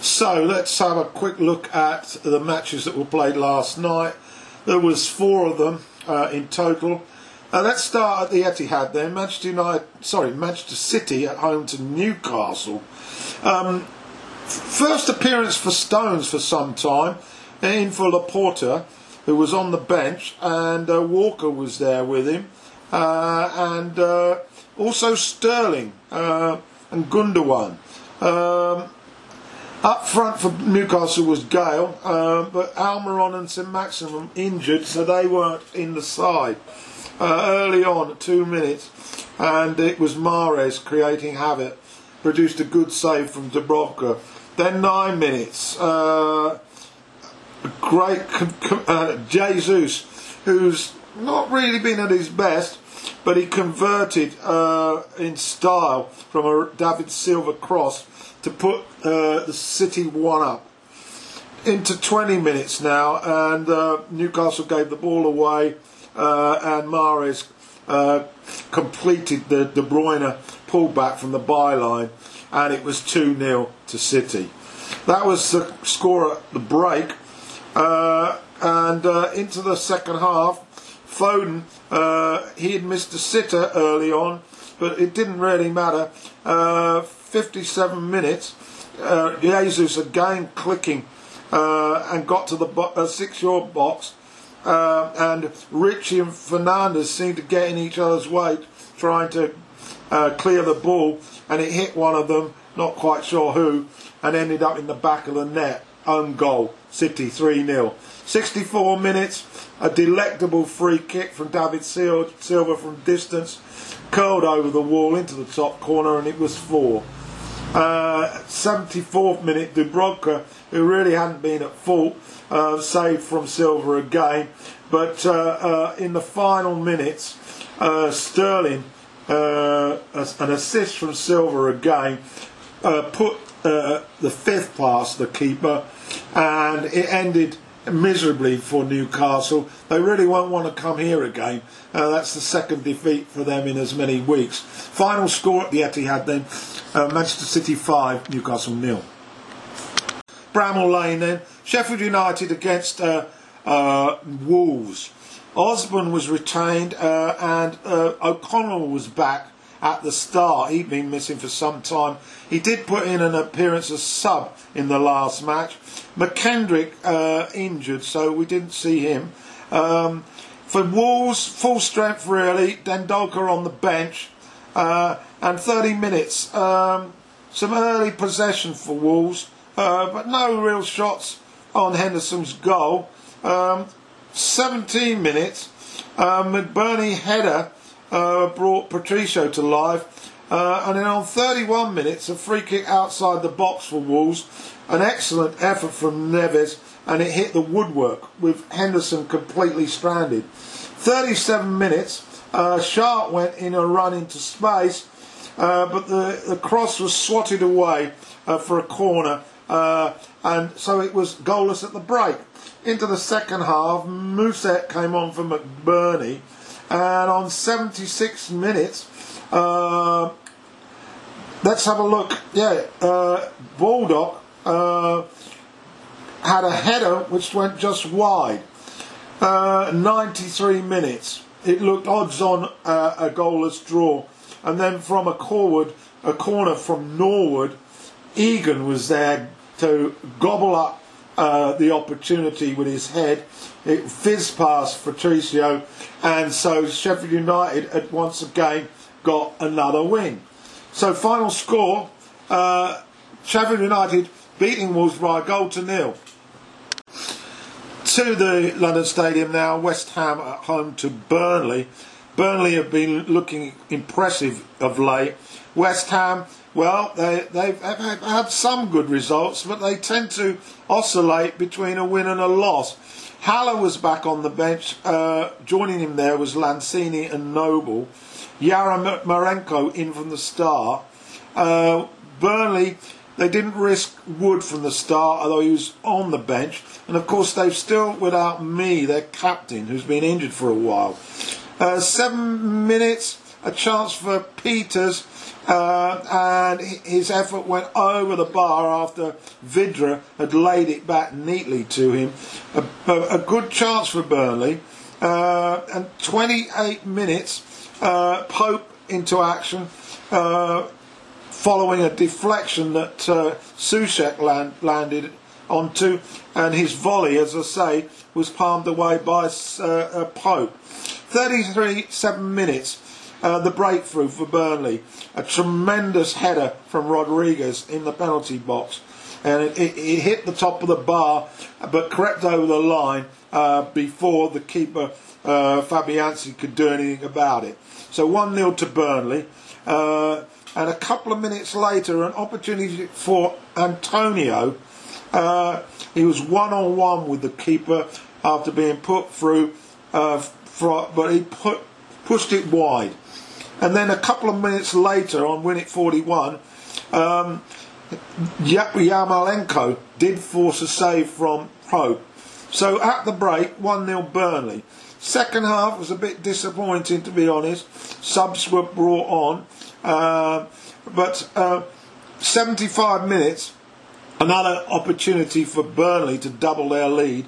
So let's have a quick look at the matches that were played last night. There was four of them uh, in total. Uh, let's start at the Etihad then. Manchester United, sorry, Manchester City at home to Newcastle. Um, first appearance for Stones for some time, in for Laporte, who was on the bench, and uh, Walker was there with him, uh, and uh, also Sterling uh, and Gundogan. Um, up front for Newcastle was Gayle, uh, but Almiron and St Maximin injured, so they weren't in the side. Uh, early on, two minutes, and it was Mahrez creating havoc. Produced a good save from Dubravka. Then nine minutes, uh, great uh, Jesus, who's not really been at his best, but he converted uh, in style from a David Silva cross to put uh, the City one up. Into 20 minutes now, and uh, Newcastle gave the ball away, uh, and Mahrez uh, completed the De Bruyne pullback from the byline, and it was 2 0 to City. That was the score at the break, uh, and into the second half. Foden, he had missed a sitter early on, but it didn't really matter. 57 minutes, uh, Jesus again clicking uh, and got to the bo- uh, six-yard box, uh, and Ritchie and Fernandez seemed to get in each other's way, trying to uh, clear the ball, and it hit one of them, not quite sure who, and ended up in the back of the net. Own goal, City 3 0. 64 minutes, a delectable free kick from David Silva from distance, curled over the wall into the top corner, and it was 4. Uh, 74th minute, Dubravka, who really hadn't been at fault, uh, saved from Silva again. But uh, uh in the final minutes, uh, Sterling, uh, an assist from Silva again, put the fifth past the keeper, and it ended miserably for Newcastle. They really won't want to come here again. Uh, that's the second defeat for them in as many weeks. Final score at the Etihad then uh, Manchester City 5, Newcastle nil. Bramall Lane then. Sheffield United against uh, uh Wolves. Osborn was retained uh, and uh, O'Connell was back at the start. He'd been missing for some time. He did put in an appearance as sub in the last match. McGoldrick uh, injured, so we didn't see him. Um, for Wolves, full strength really. Dendoncker on the bench. Uh, and 30 minutes. Um, some early possession for Wolves, uh, but no real shots on Henderson's goal. Um, 17 minutes. Uh, McBurnie header uh, brought Patricio to life. Uh, and then on 31 minutes, a free kick outside the box for Wolves. An excellent effort from Neves, and it hit the woodwork with Henderson completely stranded. 37 minutes, uh, Sharp went in a run into space, uh, but the, the cross was swatted away uh, for a corner, uh, and so it was goalless at the break. Into the second half, Mousset came on for McBurnie and on 76 minutes, uh, let's have a look. Yeah, uh, Baldock uh, had a header which went just wide. Uh, 93 minutes. It looked odds on uh, a goalless draw. And then from a forward, a corner from Norwood, Egan was there to gobble up uh, the opportunity with his head. It fizzed past Patricio, and so Sheffield United had once again got another win. So final score: uh, Sheffield United beating Wolves by a goal to nil. To the London Stadium now. West Ham at home to Burnley. Burnley have been looking impressive of late. West Ham well, they, they've had some good results, but they tend to oscillate between a win and a loss. Haller was back on the bench. Uh, joining him there was Lanzini and Noble. Yarmolenko in from the start. Uh, Burnley, they didn't risk Wood from the start, although he was on the bench. And of course, they've still without Mee, their captain, who's been injured for a while. Uh, seven minutes. A chance for Pieters, uh, and his effort went over the bar after Vydra had laid it back neatly to him. A, a, a good chance for Burnley, uh, and 28 minutes, uh, Pope into action. Uh, following a deflection that uh, Soucek land, landed onto, and his volley, as I say, was palmed away by uh, uh Pope. 33 7 minutes. Uh, the breakthrough for Burnley, a tremendous header from Rodriguez in the penalty box, and it, it, it hit the top of the bar, but crept over the line uh, before the keeper uh, Fabianski could do anything about it. So 1 0 to Burnley. Uh, and a couple of minutes later, an opportunity for Antonio. Uh, he was one on one with the keeper after being put through, uh, for, but he put, pushed it wide. And then a couple of minutes later, on win it 41, um, Yarmolenko did force a save from Pope. So at the break, 1 0 Burnley. Second half was a bit disappointing, to be honest. Subs were brought on. Uh, but uh, 75 minutes, another opportunity for Burnley to double their lead.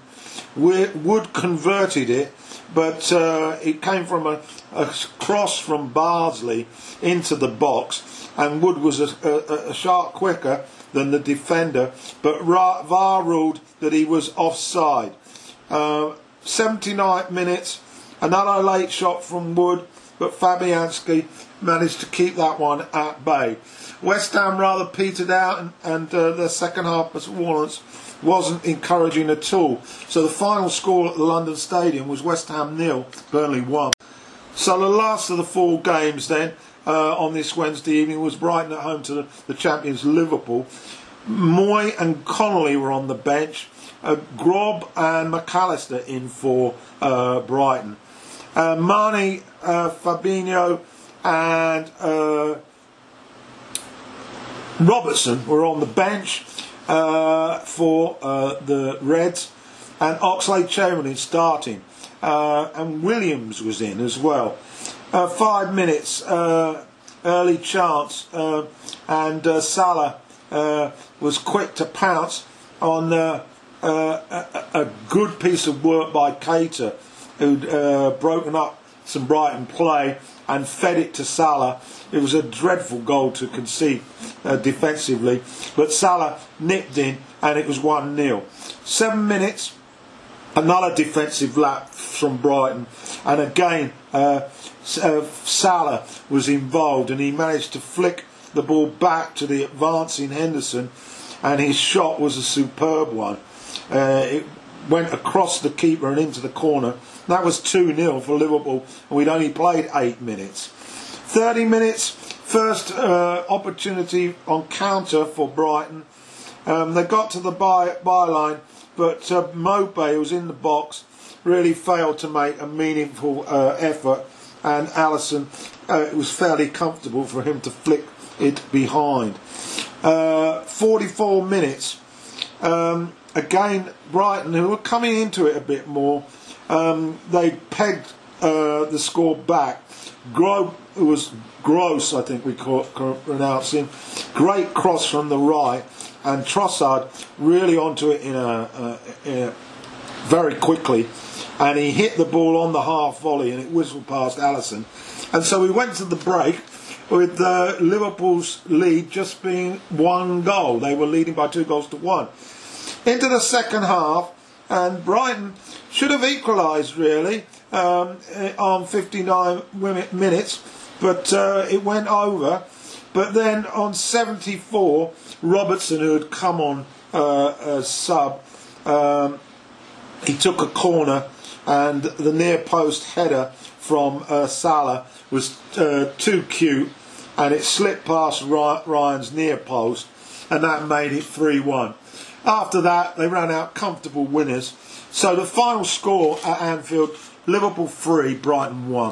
Wood converted it, but uh, it came from a, a, cross from Bardsley into the box, and Wood was a, a, a quicker than the defender, but VAR ruled that he was offside. Uh, 79 minutes, another late shot from Wood, but Fabianski managed to keep that one at bay. West Ham rather petered out, and, and uh, their second half performance wasn't encouraging at all. So the final score at the London Stadium was West Ham nil, Burnley one. So the last of the four games then uh, on this Wednesday evening was Brighton at home to the, the champions Liverpool. Mooy and Connolly were on the bench. Uh, Grob and McAllister in for uh, Brighton. Uh, Mané, uh, Fabinho, and uh, Robertson were on the bench uh, for uh, the Reds, and Oxlade Chamberlain starting, uh, and Williams was in as well. Five minutes, early chance, and Salah was quick to pounce on a, a, good piece of work by Keita, who'd broken up some Brighton play and fed it to Salah. It was a dreadful goal to concede uh, defensively, but Salah nipped in and it was 1 0. Seven minutes, another defensive lap from Brighton, and again uh, uh, Salah was involved and he managed to flick the ball back to the advancing Henderson, and his shot was a superb one. Uh, it went across the keeper and into the corner. That was 2 0 for Liverpool, and we'd only played eight minutes. 30 minutes, first uh, opportunity on counter for Brighton. Um, they got to the by, byline, but uh, Maupay, who was in the box, really failed to make a meaningful uh, effort, and Alisson, uh, it was fairly comfortable for him to flick it behind. Uh, 44 minutes. Um, again, Brighton, who were coming into it a bit more, um, they pegged uh, the score back. Gro- it was gross, I think we call pronounce him. Great cross from the right, and Trossard really onto it in a, a, a, very quickly, and he hit the ball on the half volley, and it whistled past Alisson. And so we went to the break with uh, Liverpool's lead just being one goal. They were leading by two goals to one into the second half, and Brighton should have equalised really um, on 59 minutes, but uh, it went over. But then on 74, Robertson, who had come on uh, as sub, um, he took a corner, and the near post header from uh, Salah was uh, too cute, and it slipped past Ryan's near post, and that made it 3 1. After that, they ran out comfortable winners. So the final score at Anfield Liverpool 3, Brighton 1.